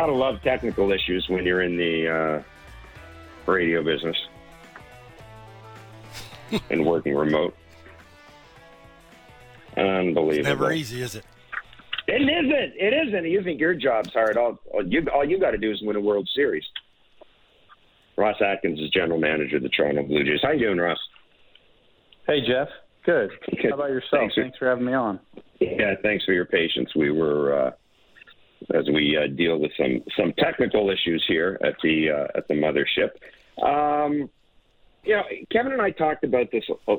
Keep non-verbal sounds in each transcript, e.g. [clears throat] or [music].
You gotta love technical issues when you're in the uh, radio business [laughs] and working remote. Unbelievable. It's never easy, is it? It isn't. It isn't. You think your job's hard? All, all you all you got to do is win a World Series. Ross Atkins is general manager of the Toronto Blue Jays. How you doing, Ross? Hey, Jeff. Good. How about yourself? Thanks for, thanks for having me on. Yeah, thanks for your patience. We were uh, as we uh, deal with some some technical issues here at the uh, at the mothership. Um, you know, Kevin and I talked about this uh,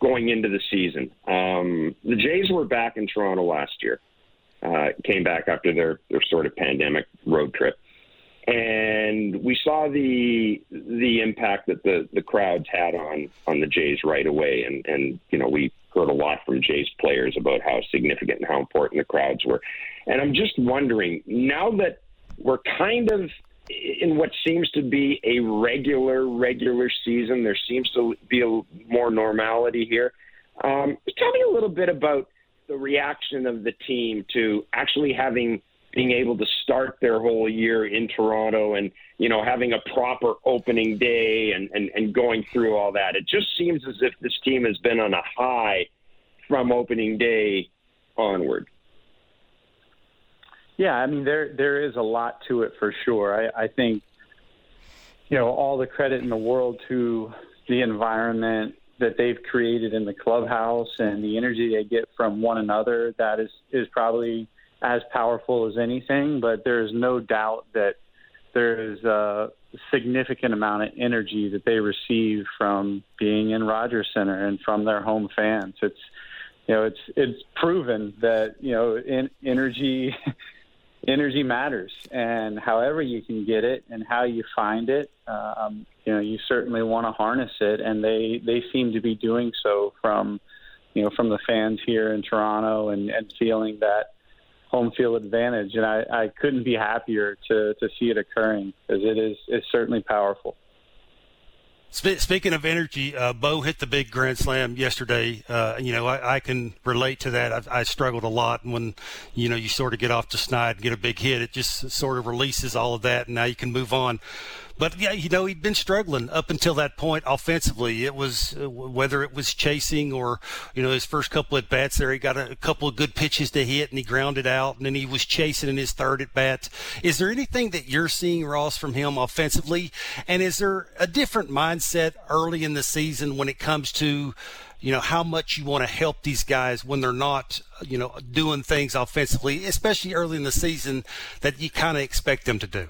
going into the season. Um, the Jays were back in Toronto last year. Uh, came back after their their sort of pandemic road trip, and we saw the the impact that the the crowds had on on the Jays right away. And and you know we heard a lot from Jays players about how significant and how important the crowds were. And I'm just wondering now that we're kind of in what seems to be a regular, regular season. There seems to be a more normality here. Um, tell me a little bit about the reaction of the team to actually having being able to start their whole year in Toronto and you know having a proper opening day and, and, and going through all that. It just seems as if this team has been on a high from opening day onward. Yeah, I mean there there is a lot to it for sure. I, I think you know all the credit in the world to the environment that they've created in the clubhouse and the energy they get from one another. That is is probably as powerful as anything. But there is no doubt that there is a significant amount of energy that they receive from being in Rogers Centre and from their home fans. It's you know it's it's proven that you know in, energy [laughs] energy matters, and however you can get it and how you find it, um, you know, you certainly want to harness it, and they they seem to be doing so from, you know, from the fans here in Toronto, and, and feeling that home field advantage, and I, I couldn't be happier to to see it occurring because it is it's certainly powerful. Speaking of energy, uh, Bo hit the big grand slam yesterday. Uh, you know, I, I, can relate to that. I, I, struggled a lot when, you know, you sort of get off the snide and get a big hit. It just sort of releases all of that, and now you can move on. But yeah, you know, he'd been struggling up until that point offensively. It was uh, whether it was chasing or you know his first couple at bats there, he got a, a, couple of good pitches to hit and he grounded out, and then he was chasing in his third at bat. Is there anything that you're seeing, Ross, from him offensively? And is there a different mindset early in the season when it comes to you know how much you want to help these guys when they're not you know doing things offensively especially early in the season that you kind of expect them to do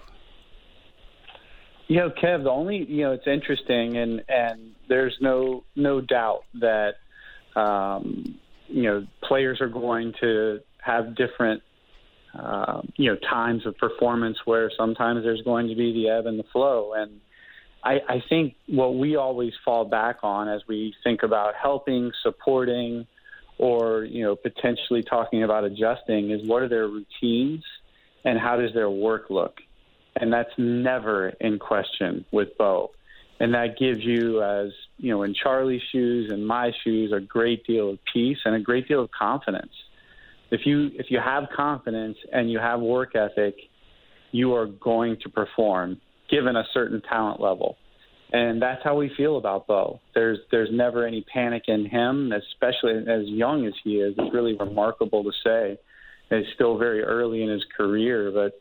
you know, Kev, the only you know it's interesting, and and there's no no doubt that um, you know players are going to have different uh, you know times of performance where sometimes there's going to be the ebb and the flow, and I, I think what we always fall back on as we think about helping, supporting, or you know potentially talking about adjusting is what are their routines and how does their work look and that's never in question with Bo. And that gives you, as you know, in Charlie's shoes and my shoes, a great deal of peace and a great deal of confidence. If you if you have confidence and you have work ethic, you are going to perform given a certain talent level. And that's how we feel about Bo. There's there's never any panic in him, especially as young as he is. It's really remarkable to say. It's still very early in his career, but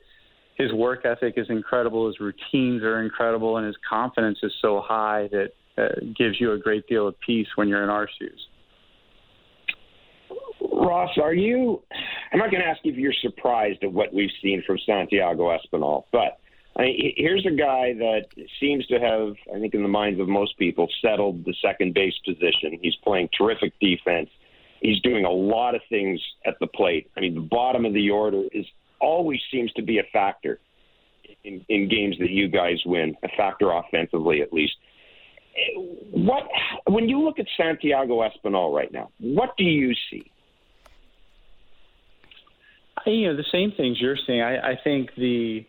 his work ethic is incredible, his routines are incredible, and his confidence is so high that uh, gives you a great deal of peace when you're in our shoes. Ross, are you? I'm not going to ask if you're surprised at what we've seen from Santiago Espinal, but I mean, here's a guy that seems to have, I think, in the minds of most people, settled the second base position. He's playing terrific defense. He's doing a lot of things at the plate. I mean, the bottom of the order is always seems to be a factor in, in games that you guys win, a factor offensively at least. What when you look at Santiago Espinal right now, what do you see? You know the same things you're seeing. I, I think the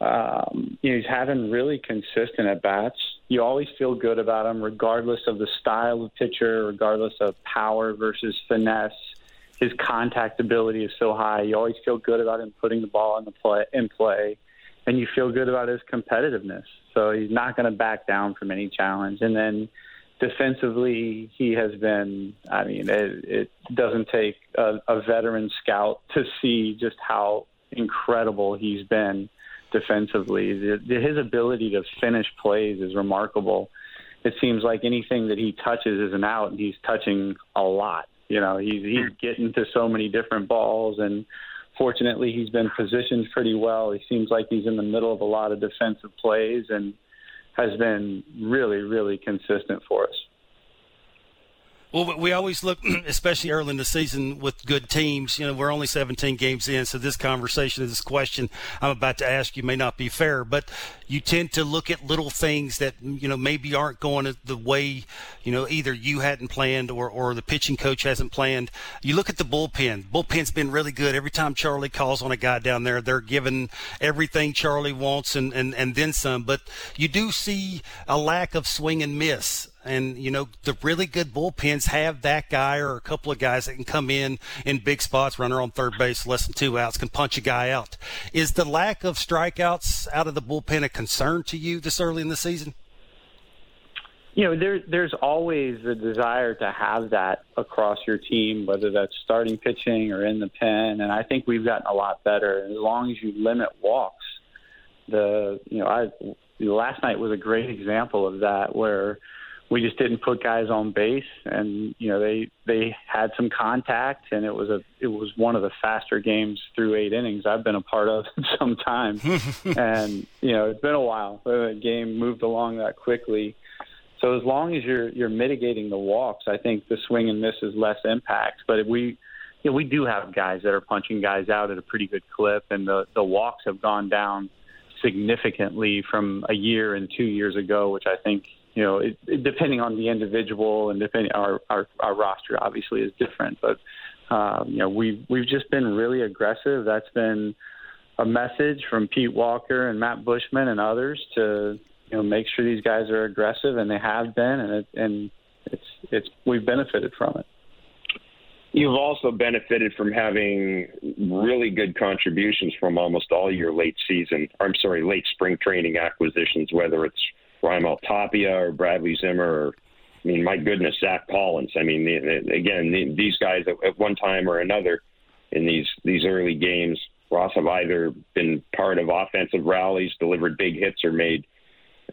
um, you know he's having really consistent at bats. You always feel good about him, regardless of the style of pitcher, regardless of power versus finesse his contact ability is so high. You always feel good about him putting the ball in the play in play, and you feel good about his competitiveness. So he's not going to back down from any challenge. And then defensively, he has been. I mean, it, it doesn't take a, a veteran scout to see just how incredible he's been defensively. His ability to finish plays is remarkable. It seems like anything that he touches is an out, and he's touching a lot. You know, he's he's hmm. getting to so many different balls, and fortunately, he's been positioned pretty well. He seems like he's in the middle of a lot of defensive plays, and has been really, really consistent for us. Well, we always look, [clears throat] especially early in the season with good teams. You know, we're only 17 games in, so this conversation, this question I'm about to ask you may not be fair, but you tend to look at little things that, you know, maybe aren't going the way, you know, either you hadn't planned or, or the pitching coach hasn't planned. You look at the bullpen. Bullpen's been really good. Every time Charlie calls on a guy down there, they're giving everything Charlie wants and, and, and then some. But you do see a lack of swing and miss and, you know, the really good bullpens have that guy or a couple of guys that can come in in big spots, runner on third base, less than two outs, can punch a guy out. Is the lack of strikeouts out of the bullpen a concern to you this early in the season? You know, there, there's always the desire to have that across your team, whether that's starting pitching or in the pen. And I think we've gotten a lot better. As long as you limit walks, the you know, I last night was a great example of that, where we just didn't put guys on base, and you know they they had some contact, and it was a it was one of the faster games through eight innings I've been a part of in some time, and you know it's been a while. The game moved along that quickly, so as long as you're you're mitigating the walks, I think the swing and miss is less impact. But if we you know, we do have guys that are punching guys out at a pretty good clip, and the the walks have gone down significantly from a year and two years ago, which I think you know, it, it, depending on the individual and depending our, our our roster obviously is different, but um, you know we've we've just been really aggressive. That's been a message from Pete Walker and Matt Buschmann and others to you know make sure these guys are aggressive, and they have been, and it, and it's it's we've benefited from it. You've also benefited from having really good contributions from almost all your late season, I'm sorry, late spring training acquisitions, whether it's Raimel Tapia or Bradley Zimmer or I mean, my goodness, Zack Collins. I mean, again, these guys at one time or another in these these early games, Ross have either been part of offensive rallies, delivered big hits, or made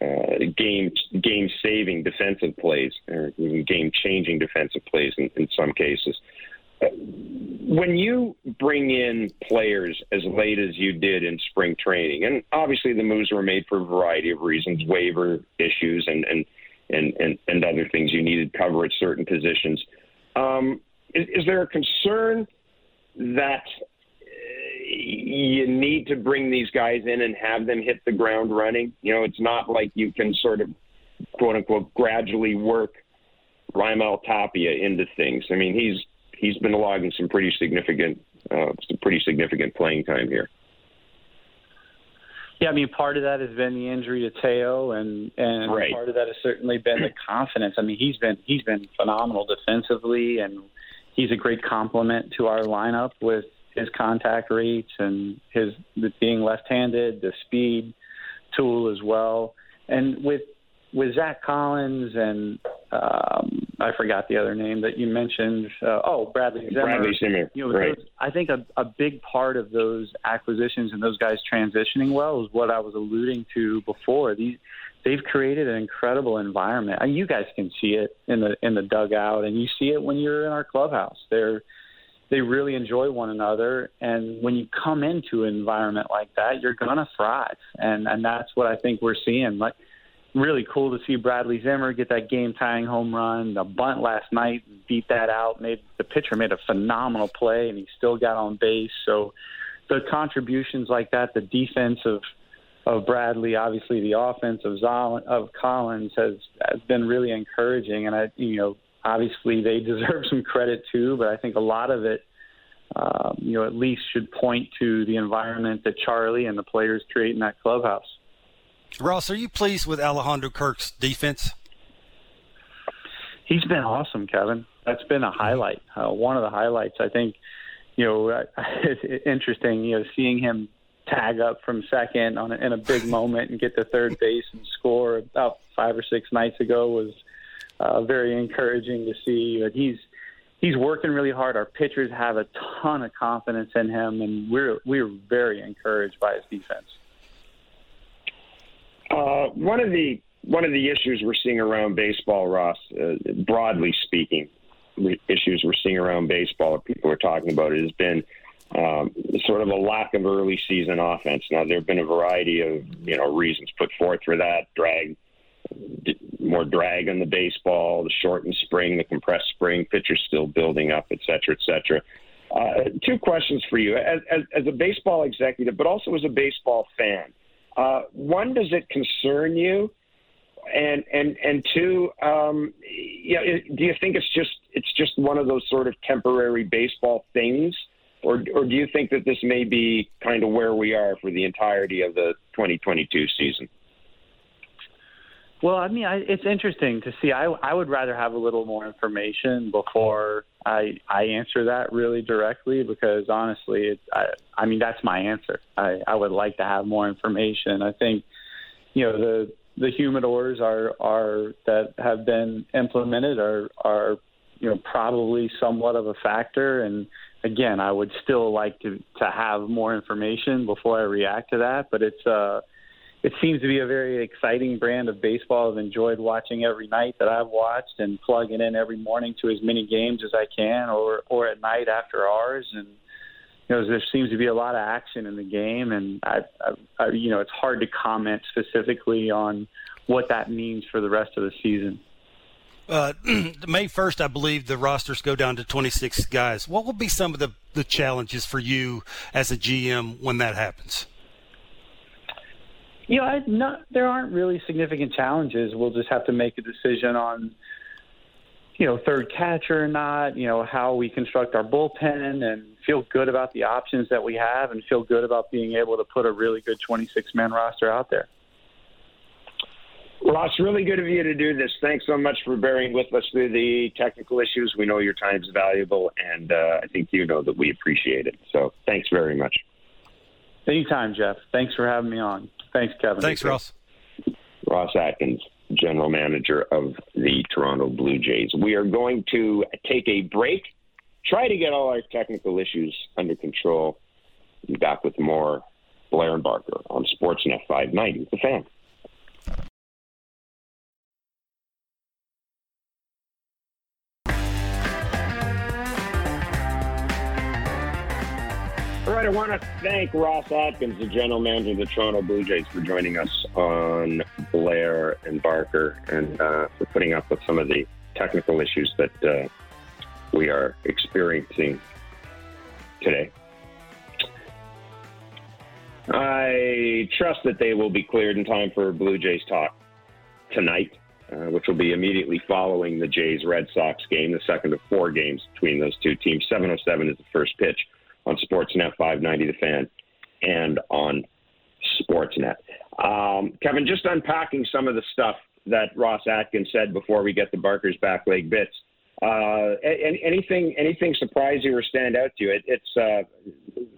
uh, game game saving defensive plays, or game changing defensive plays in, in some cases. When you bring in players as late as you did in spring training, and obviously the moves were made for a variety of reasons, waiver issues and and and and, and other things you needed cover at certain positions. Um, is, is there a concern that uh, you need to bring these guys in and have them hit the ground running? You know, it's not like you can sort of quote unquote gradually work Raimel Tapia into things. I mean, he's he's been logging some pretty significant uh, some pretty significant playing time here. Yeah, I mean, part of that has been the injury to Teo, and and right. part of that has certainly been the confidence. I mean, he's been he's been phenomenal defensively, and he's a great complement to our lineup with his contact rates and his being left-handed, the speed tool as well, and with with Zack Collins and um, I forgot the other name that you mentioned. Uh, oh, Bradley Zimmer. Bradley Zimmer. You know, right. those, I think a, a big part of those acquisitions and those guys transitioning well is what I was alluding to before. These they've created an incredible environment. And you guys can see it in the in the dugout, and you see it when you're in our clubhouse. They're they really enjoy one another, and when you come into an environment like that, you're gonna thrive, and and that's what I think we're seeing. Like really cool to see Bradley Zimmer get that game tying home run. The bunt last night beat that out. Made the pitcher made a phenomenal play, and he still got on base. So the contributions like that, the defense of of Bradley, obviously the offense of Zoll, of Collins has has been really encouraging, and I you know obviously they [laughs] deserve some credit too, but I think a lot of it. Um, you know, at least should point to the environment that Charlie and the players create in that clubhouse. Ross, are you pleased with Alejandro Kirk's defense? He's been awesome, Kevin. that's been a highlight. Uh, one of the highlights, I think. You know, [laughs] it's interesting. You know, seeing him tag up from second on a, in a big moment and get to third base and score about five or six nights ago was uh, very encouraging to see. But he's he's working really hard. Our pitchers have a ton of confidence in him, and we're we're very encouraged by his defense. One of the one of the issues we're seeing around baseball, Ross, uh, broadly speaking, issues we're seeing around baseball, or people are talking about, it has been um, sort of a lack of early season offense. Now there have been a variety of you know reasons put forth for that. Drag, more drag on the baseball, the shortened spring, the compressed spring, pitchers still building up, et cetera, et cetera. Uh, two questions for you as, as, as, a baseball executive, but also as a baseball fan. Uh, one, does it concern you? And and and two, um, yeah, do you think it's just it's just one of those sort of temporary baseball things? or or do you think that this may be kind of where we are for the entirety of the 2022 season? Well, I mean, I, it's interesting to see. I I would rather have a little more information before I I answer that really directly because honestly, it, I I mean that's my answer. I I would like to have more information. I think you know the the humidors are are that have been implemented are are you know probably somewhat of a factor and again, I would still like to to have more information before I react to that. But it's uh, it seems to be a very exciting brand of baseball. I've enjoyed watching every night that I've watched and plugging in every morning to as many games as I can, or or at night after ours. And you know, there seems to be a lot of action in the game, and I, I, I you know, it's hard to comment specifically on what that means for the rest of the season. Uh, [clears throat] May 1st, I believe the rosters go down to 26 guys. What will be some of the, the challenges for you as a GM when that happens? You know, I, not, there aren't really significant challenges. We'll just have to make a decision on, you know, third catcher or not, you know, how we construct our bullpen and feel good about the options that we have and feel good about being able to put a really good 26 man roster out there. Ross, really good of you to do this. Thanks so much for bearing with us through the technical issues. We know your time is valuable, and uh, I think you know that we appreciate it. So thanks very much. Anytime, Jeff. Thanks for having me on. Thanks, Kevin. Thanks, Ross. Ross Atkins, General Manager of the Toronto Blue Jays. We are going to take a break, try to get all our technical issues under control. Be back with more Blair and Barker on Sportsnet 590, The Fan. I want to thank Ross Atkins, the general manager of the Toronto Blue Jays, for joining us on Blair and Barker and uh, for putting up with some of the technical issues that uh, we are experiencing today. I trust that they will be cleared in time for Blue Jays talk tonight, uh, which will be immediately following the Jays Red Sox game, the second of four games between those two teams. 707 is the first pitch on Sportsnet 590 The Fan and on Sportsnet. Um, Kevin, just unpacking some of the stuff that Ross Atkins said before we get to Barker's back leg bits. Uh, anything anything surprise you or stand out to you? It, it's uh,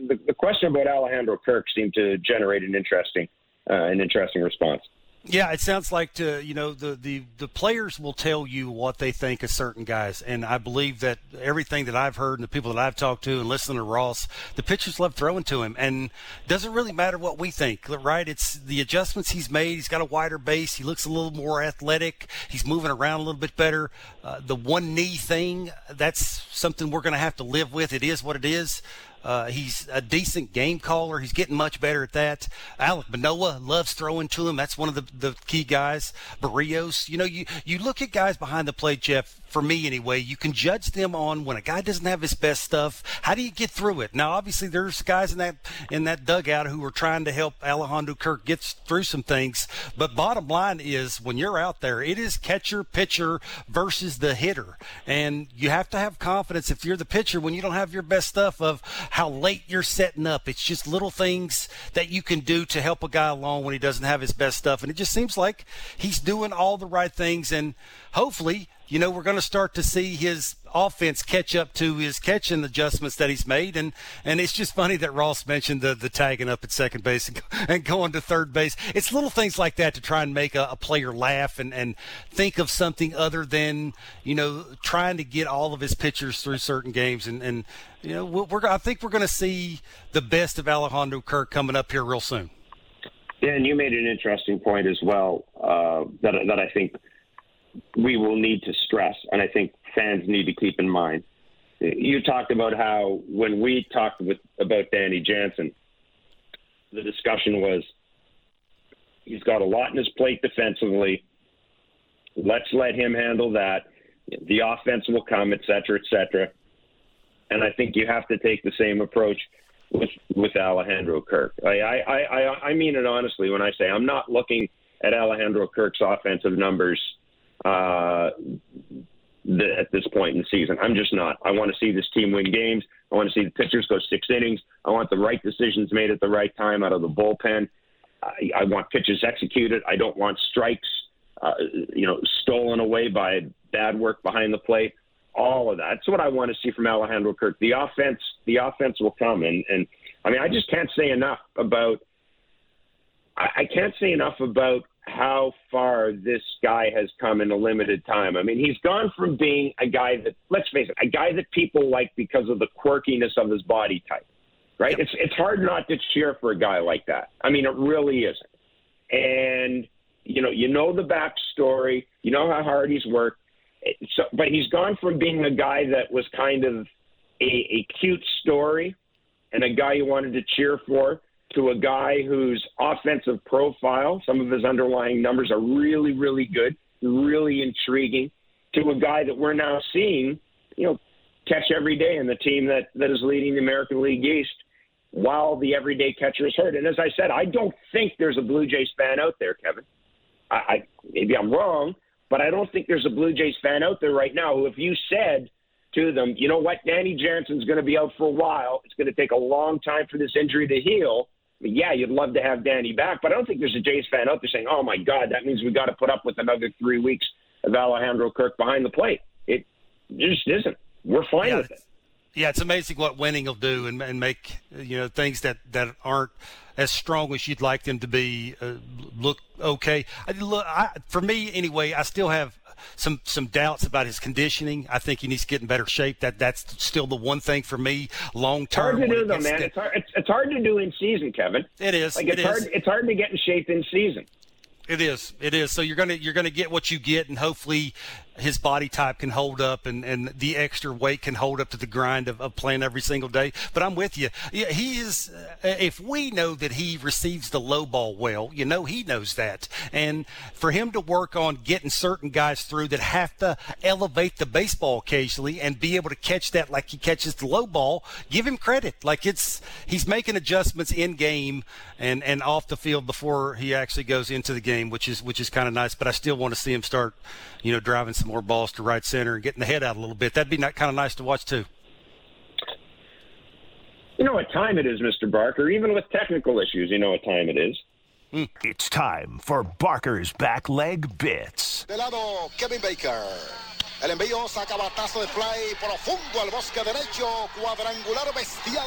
the, the, question about Alejandro Kirk seemed to generate an interesting uh, an interesting response. Yeah, it sounds like to you know the, the the players will tell you what they think of certain guys, and I believe that everything that I've heard and the people that I've talked to and listened to Ross, the pitchers love throwing to him, and doesn't really matter what we think, right? It's the adjustments he's made. He's got a wider base. He looks a little more athletic. He's moving around a little bit better. Uh, the one knee thing, that's something we're going to have to live with. It is what it is. Uh, he's a decent game caller. He's getting much better at that. Alek Manoah loves throwing to him. That's one of the, the key guys. Berrios, you know, you, you look at guys behind the plate, Jeff, for me anyway, you can judge them on when a guy doesn't have his best stuff. How do you get through it? Now, obviously, there's guys in that in that dugout who are trying to help Alejandro Kirk get through some things. But bottom line is, when you're out there, it is catcher pitcher versus the hitter, and you have to have confidence if you're the pitcher when you don't have your best stuff of how late you're setting up. It's just little things that you can do to help a guy along when he doesn't have his best stuff, and it just seems like he's doing all the right things, and hopefully you know, we're going to start to see his offense catch up to his catching adjustments that he's made. And, and it's just funny that Ross mentioned the, the tagging up at second base and, [laughs] and going to third base. It's little things like that to try and make a, a player laugh and, and think of something other than, you know, trying to get all of his pitchers through certain games. And, and you know, we're, I think we're going to see the best of Alejandro Kirk coming up here real soon. Yeah, and you made an interesting point as well uh, that that I think we will need to stress, and I think fans need to keep in mind. You talked about how when we talked with about Danny Jansen, the discussion was he's got a lot in his plate defensively. Let's let him handle that. The offense will come, et cetera, et cetera. And I think you have to take the same approach with with Alejandro Kirk. I I I, I mean it honestly when I say I'm not looking at Alejandro Kirk's offensive numbers uh, the, at this point in the season. I'm just not. I want to see this team win games. I want to see the pitchers go six innings. I want the right decisions made at the right time out of the bullpen. I, I want pitches executed. I don't want strikes, uh, you know, stolen away by bad work behind the plate. All of that. That's what I want to see from Alejandro Kirk. The offense, the offense will come, and and I mean, I just can't say enough about. I, I can't say enough about how far this guy has come in a limited time. I mean, he's gone from being a guy that, let's face it, a guy that people like because of the quirkiness of his body type, right? Yep. It's it's hard not to cheer for a guy like that. I mean, it really isn't. And you know, you know the backstory, you know how hard he's worked. So, but he's gone from being a guy that was kind of a, a cute story and a guy you wanted to cheer for to a guy whose offensive profile, some of his underlying numbers are really, really good, really intriguing, to a guy that we're now seeing, you know, catch every day in the team that, that is leading the American League East while the everyday catcher is hurt. And as I said, I don't think there's a Blue Jays fan out there, Kevin. I, I maybe I'm wrong, but I don't think there's a Blue Jays fan out there right now who, if you said to them, you know what, Danny Jansen's going to be out for a while. It's going to take a long time for this injury to heal yeah, you'd love to have Danny back, but I don't think there's a Jays fan out there saying, "Oh my God, that means we got to put up with another three weeks of Alejandro Kirk behind the plate." It just isn't. We're fine yeah, with it. Yeah, it's amazing what winning will do and, and make you know things that that aren't as strong as you'd like them to be uh, look okay. I, look, I, for me anyway, I still have some some doubts about his conditioning. I think he needs to get in better shape. That that's still the one thing for me long term. Hard to do though, man. it's, hard, it's, it's hard to do in season, Kevin. It is. Like it's it hard. Is. It's hard to get in shape in season. It is. It is. So you're gonna you're gonna get what you get, and hopefully his body type can hold up and, and the extra weight can hold up to the grind of, of playing every single day. But I'm with you. Yeah, he is. Uh, if we know that he receives the low ball well, you know he knows that. And for him to work on getting certain guys through that have to elevate the baseball occasionally and be able to catch that like he catches the low ball, give him credit. Like it's he's making adjustments in game and and off the field before he actually goes into the game, which is which is kind of nice. But I still want to see him start, you know, driving some more balls to right center and getting the head out a little bit. That'd be not, kind of nice to watch too. You know what time it is, Mr. Barker. Even with technical issues, you know what time it is. Mm. It's time for Barker's back leg bits. De lado, Kevin Baker. El envío saca batazo de fly profundo al bosque derecho, cuadrangular bestial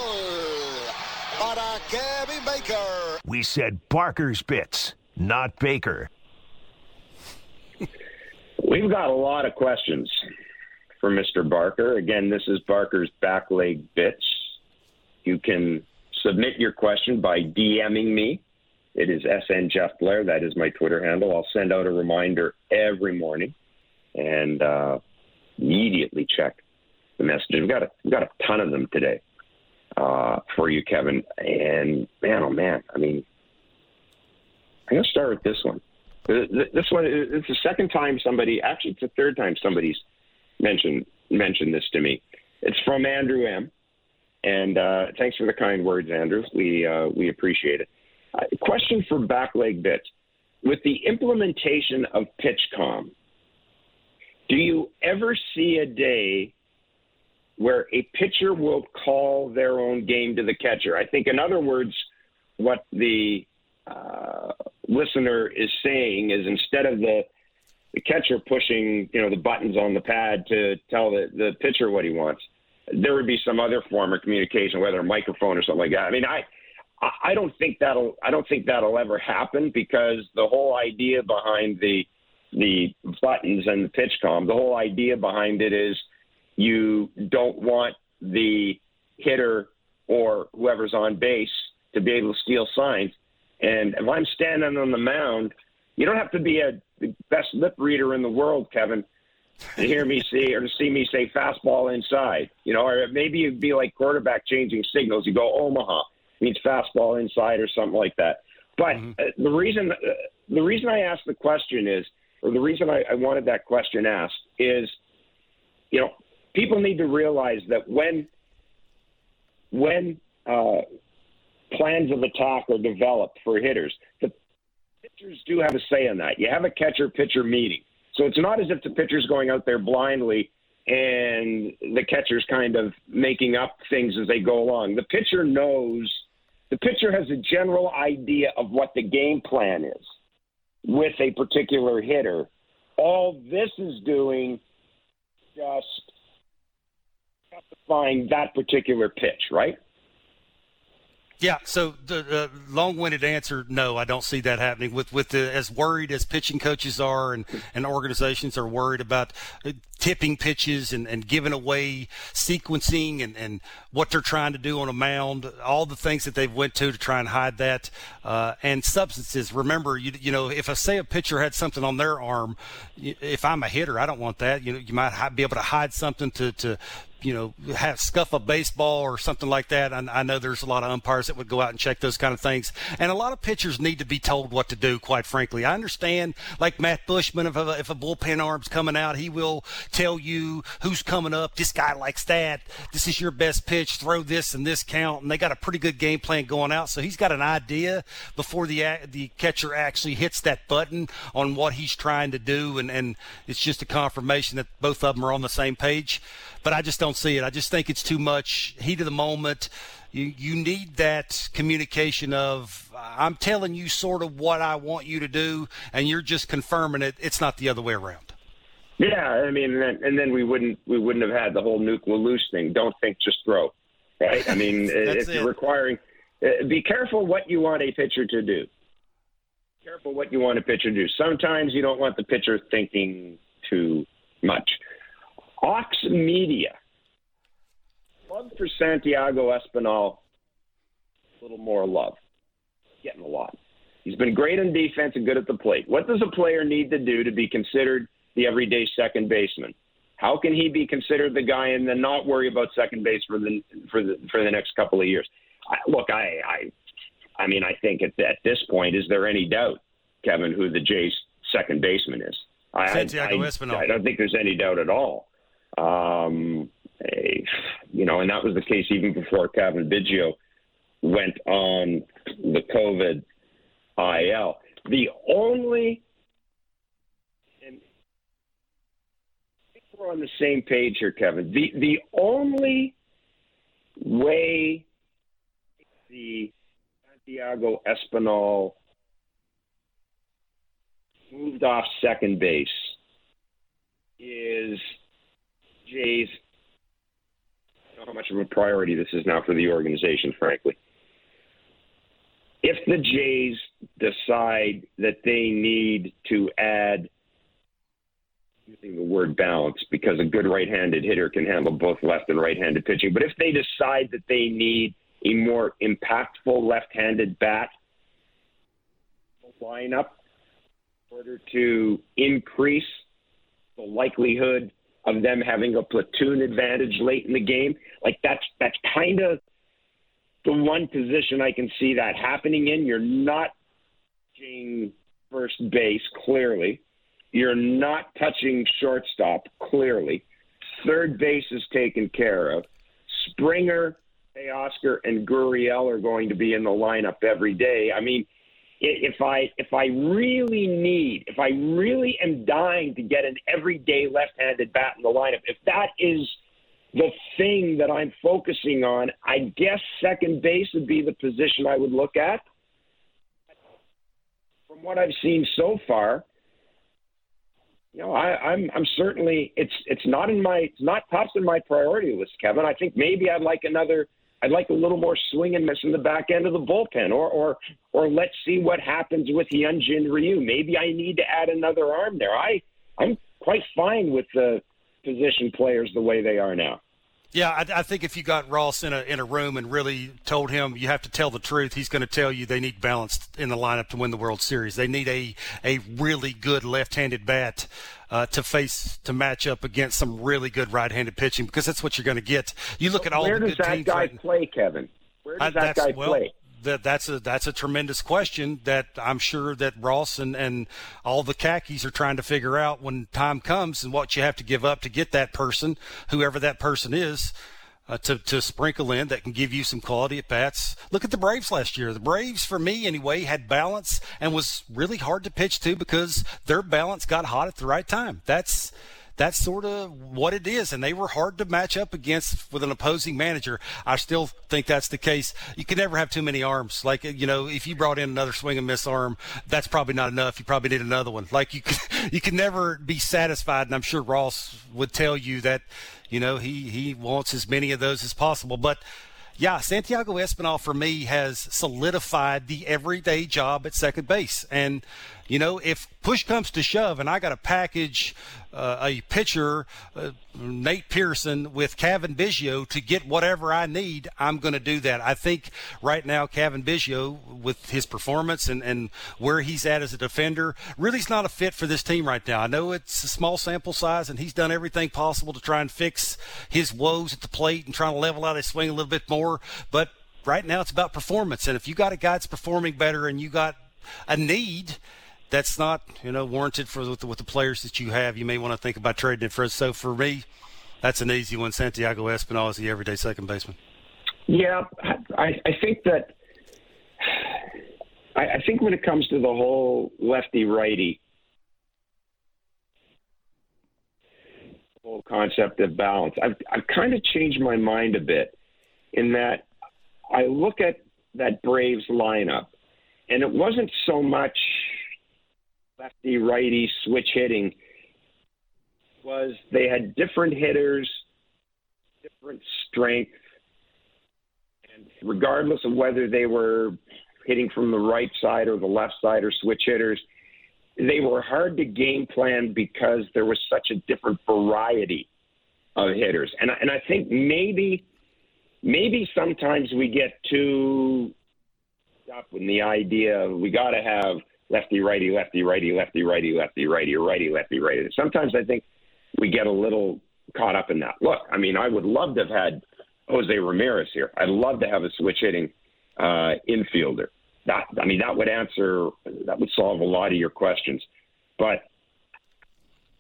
para Kevin Baker. We said Barker's bits, not Baker. We've got a lot of questions for Mr. Barker. Again, this is Barker's back leg bits. You can submit your question by DMing me. It is SN Jeff Blair. That is my Twitter handle. I'll send out a reminder every morning and uh, immediately check the messages. We've got a, we've got a ton of them today uh, for you, Kevin. And man, oh man, I mean, I'm going to start with this one. This one it's the second time somebody, actually, it's the third time somebody's mentioned mentioned this to me. It's from Andrew M. And uh, thanks for the kind words, Andrew. We uh, we appreciate it. Uh, question for backleg bits: With the implementation of PitchCom, do you ever see a day where a pitcher will call their own game to the catcher? I think, in other words, what the uh, listener is saying is instead of the the catcher pushing, you know, the buttons on the pad to tell the, the pitcher what he wants. There would be some other form of communication, whether a microphone or something like that. I mean, I, I don't think that'll, I don't think that'll ever happen because the whole idea behind the, the buttons and the PitchCom, the whole idea behind it is you don't want the hitter or whoever's on base to be able to steal signs. And if I'm standing on the mound, you don't have to be a the best lip reader in the world, Kevin, to hear me [laughs] say or to see me say fastball inside. You know, or maybe it'd be like quarterback changing signals. You go Omaha means fastball inside or something like that. But mm-hmm. uh, the reason uh, the reason I asked the question is, or the reason I, I wanted that question asked is, you know, people need to realize that when when uh, plans of attack are developed for hitters, the pitchers do have a say in that. You have a catcher pitcher meeting. So it's not as if the pitcher's going out there blindly and the catcher's kind of making up things as they go along. The pitcher knows, the pitcher has a general idea of what the game plan is with a particular hitter. All this is doing just find that particular pitch, right? Yeah, so the long-winded answer, no, I don't see that happening. With with the, as worried as pitching coaches are, and, and organizations are worried about uh, tipping pitches and, and giving away sequencing and, and what they're trying to do on a mound, all the things that they've went to to try and hide that, uh, and substances. Remember, you you know, if I say a pitcher had something on their arm, if I'm a hitter, I don't want that. You know, you might be able to hide something to to you know, have scuff a baseball or something like that. I, I know there's a lot of umpires that would go out and check those kind of things. And a lot of pitchers need to be told what to do, quite frankly. I understand, like Matt Buschmann, if a, if a bullpen arm's coming out, he will tell you who's coming up. This guy likes that. This is your best pitch. Throw this and this count. And they got a pretty good game plan going out. So he's got an idea before the, the catcher actually hits that button on what he's trying to do. And, and it's just a confirmation that both of them are on the same page but I just don't see it. I just think it's too much heat of the moment. You you need that communication of I'm telling you sort of what I want you to do, and you're just confirming it. It's not the other way around. Yeah, I mean, and then we wouldn't we wouldn't have had the whole Nuke LaLoosh thing. Don't think, just throw. Right? I mean, [laughs] it's it. requiring. Uh, be careful what you want a pitcher to do. Careful what you want a pitcher to do. Sometimes you don't want the pitcher thinking too much. Ox Media. Love for Santiago Espinal. A little more love. Getting a lot. He's been great on defense and good at the plate. What does a player need to do to be considered the everyday second baseman? How can he be considered the guy and then not worry about second base for the for the for the next couple of years? I, look, I, I I mean, I think at, at this point, is there any doubt, Kevin, who the Jays' second baseman is? I, Santiago I, Espinal. I don't think there's any doubt at all. Um, you know, and that was the case even before Cavan Biggio went on the COVID IL. The only, and we're on the same page here, Kevin. The the only way the Santiago Espinal moved off second base is Jays, how much of a priority this is now for the organization, frankly. If the Jays decide that they need to add using the word balance because a good right-handed hitter can handle both left and right-handed pitching. But if they decide that they need a more impactful left-handed bat lineup in order to increase the likelihood of them having a platoon advantage late in the game. Like that's that's kind of the one position I can see that happening in. You're not touching first base clearly. You're not touching shortstop clearly. Third base is taken care of. Springer, Oscar, and Gurriel are going to be in the lineup every day. I mean, if I if I really need, if I really am dying to get an everyday left-handed bat in the lineup, if that is the thing that I'm focusing on, I guess second base would be the position I would look at. From what I've seen so far, you know, I, I'm I'm certainly it's it's not in my it's not tops in my priority list, Kevin. I think maybe I'd like another I'd like a little more swing and miss in the back end of the bullpen, or or or let's see what happens with Hyunjin Ryu. Maybe I need to add another arm there. I I'm quite fine with the position players the way they are now. Yeah, I, I, think if you got Ross in a in a room and really told him you have to tell the truth, he's going to tell you they need balance in the lineup to win the World Series. They need a a really good left-handed bat uh, to face to match up against some really good right-handed pitching because that's what you're going to get. You look at all Where the does that guy right play, Kevin? Where does I, that guy well, play? That that's a that's a tremendous question that I'm sure that Ross and, and all the khakis are trying to figure out when time comes and what you have to give up to get that person, whoever that person is. Uh, to, to sprinkle in that can give you some quality at bats. Look at the Braves last year. The Braves, for me anyway, had balance and was really hard to pitch to because their balance got hot at the right time. That's that's sort of what it is. And they were hard to match up against with an opposing manager. I still think that's the case. You can never have too many arms. Like, you know, if you brought in another swing and miss arm, that's probably not enough. You probably need another one. Like you can, [laughs] you can never be satisfied. And I'm sure Ross would tell you that, you know, he, he wants as many of those as possible. But, yeah, Santiago Espinal for me has solidified the everyday job at second base. And, you know, if push comes to shove and I got to package uh, a pitcher, uh, Nate Pearson, with Cavan Biggio to get whatever I need, I'm going to do that. I think right now, Cavan Biggio, with his performance and, and where he's at as a defender, really is not a fit for this team right now. I know it's a small sample size and he's done everything possible to try and fix his woes at the plate and trying to level out his swing a little bit more. But right now, it's about performance. And if you got a guy that's performing better and you got a need, that's not you know warranted for with the, with the players that you have. You may want to think about trading it for. So for me, that's an easy one. Santiago Espinal is the everyday second baseman. Yeah, I, I think that I, I think when it comes to the whole lefty righty whole concept of balance, I've I've kind of changed my mind a bit in that I look at that Braves lineup, and it wasn't so much lefty righty switch hitting was they had different hitters, different strength, and regardless of whether they were hitting from the right side or the left side or switch hitters, they were hard to game plan because there was such a different variety of hitters. And and I think maybe maybe sometimes we get too up in the idea of we got to have lefty, righty, lefty, righty, lefty, righty, lefty, righty, righty, lefty, righty. Sometimes I think we get a little caught up in that. Look, I mean, I would love to have had Jose Ramirez here. I'd love to have a switch hitting uh, infielder. That I mean, that would answer, that would solve a lot of your questions. But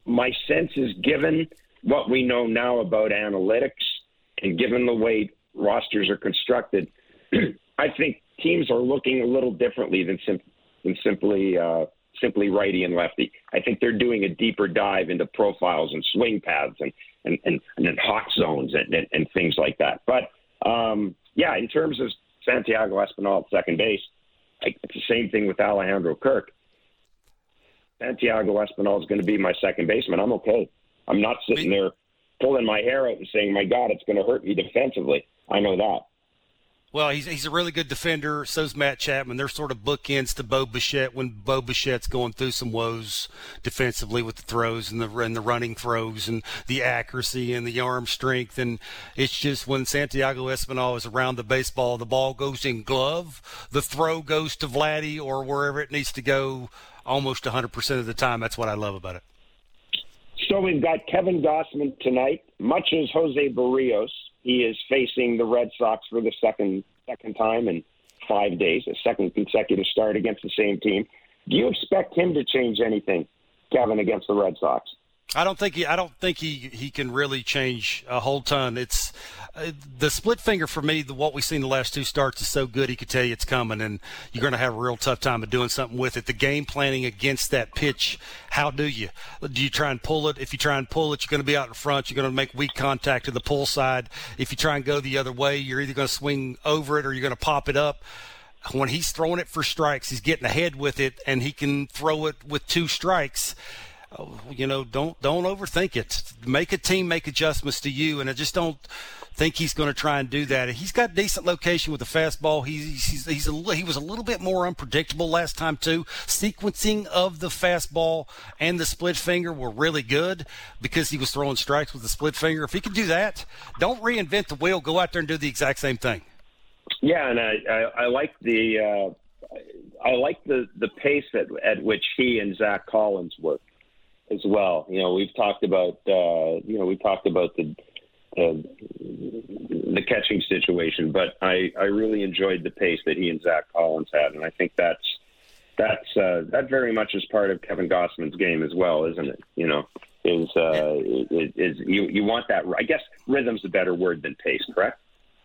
my sense is, given what we know now about analytics, and given the way rosters are constructed, [clears throat] I think teams are looking a little differently than sim- than simply uh, simply righty and lefty. I think they're doing a deeper dive into profiles and swing paths and and and, and hot zones and, and, and things like that. But um, yeah, in terms of Santiago Espinal at second base, I, it's the same thing with Alejandro Kirk. Santiago Espinal is going to be my second baseman. I'm okay. I'm not sitting there pulling my hair out and saying, "My God, it's going to hurt me defensively." I know that. Well, he's he's a really good defender. So's Matt Chapman. They're sort of bookends to Bo Bichette when Bo Bichette's going through some woes defensively with the throws and the and the running throws and the accuracy and the arm strength. And it's just when Santiago Espinal is around the baseball, the ball goes in glove, the throw goes to Vladdy or wherever it needs to go almost 100% of the time. That's what I love about it. So we've got Kevin Gausman tonight, much as Jose Berrios he is facing the Red Sox for the second second time in five days, a second consecutive start against the same team. Do you expect him to change anything, Kevin, against the Red Sox? I don't think he. I don't think he he can really change a whole ton. It's uh, the split finger for me. The, what we've seen the last two starts is so good. He could tell you it's coming, and you're going to have a real tough time of doing something with it. The game planning against that pitch. How do you? Do you try and pull it? If you try and pull it, you're going to be out in front. You're going to make weak contact to the pull side. If you try and go the other way, you're either going to swing over it or you're going to pop it up when he's throwing it for strikes, he's getting ahead with it, and he can throw it with two strikes you know, don't don't overthink it. Make a team make adjustments to you, and I just don't think he's going to try and do that. He's got decent location with the fastball. He's he's, he's a, he was a little bit more unpredictable last time too. Sequencing of the fastball and the split finger were really good because he was throwing strikes with the split finger. If he can do that, don't reinvent the wheel. Go out there and do the exact same thing. Yeah, and I I, I like the uh, I like the the pace at at which he and Zack Collins work as well. You know, we've talked about uh, you know we talked about the uh, the catching situation, but I I really enjoyed the pace that he and Zack Collins had, and I think that's that's uh, that very much is part of Kevin Gausman's game as well, isn't it? You know, is uh, is, is you you want that? I guess rhythm's a better word than pace, correct?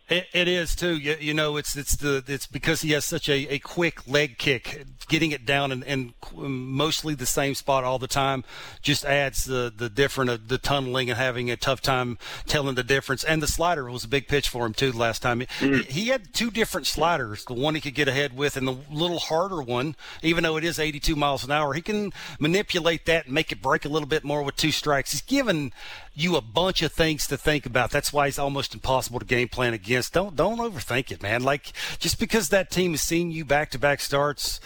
It, it is too. You, you, know, it's it's the it's because he has such a, a quick leg kick, getting it down and, and mostly the same spot all the time just adds the the different uh, the tunneling and having a tough time telling the difference. And the slider was a big pitch for him too last time. Mm-hmm. He, he had two different sliders, the one he could get ahead with, and the little harder one. Even though it is 82 miles an hour, he can manipulate that and make it break a little bit more with two strikes. He's given you a bunch of things to think about. That's why it's almost impossible to game plan against. Don't don't overthink it, man. Like just because that team has seen you back to back starts,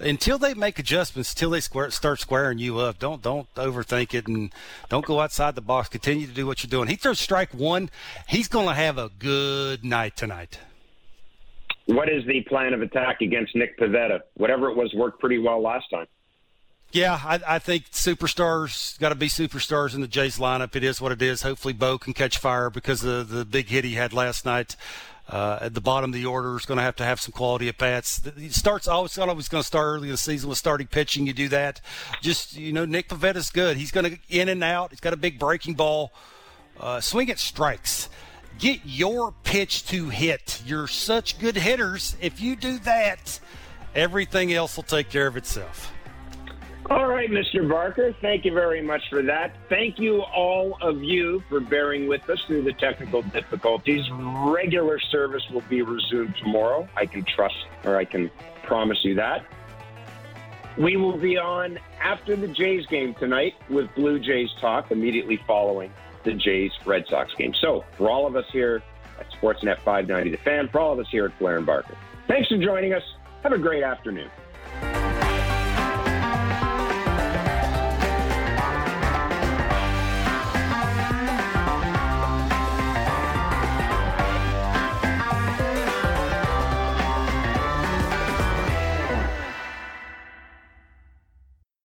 until they make adjustments, until they square, start squaring you up, don't don't overthink it and don't go outside the box. Continue to do what you're doing. He throws strike one. He's going to have a good night tonight. What is the plan of attack against Nick Pivetta? Whatever it was worked pretty well last time. Yeah, I, I think superstars got to be superstars in the Jays lineup. It is what it is. Hopefully, Bo can catch fire because of the big hit he had last night. Uh, at the bottom of the order is going to have to have some quality at bats. It starts always always going to start early in the season with starting pitching. You do that. Just you know, Nick Pivetta's good. He's going to in and out. He's got a big breaking ball. Uh, swing at strikes. Get your pitch to hit. You're such good hitters. If you do that, everything else will take care of itself. All right, Mr. Barker, thank you very much for that. Thank you, all of you, for bearing with us through the technical difficulties. Regular service will be resumed tomorrow. I can trust, or I can promise you that. We will be on after the Jays game tonight with Blue Jays Talk immediately following the Jays Red Sox game. So, for all of us here at Sportsnet 590 The Fan, for all of us here at Blair and Barker, thanks for joining us. Have a great afternoon.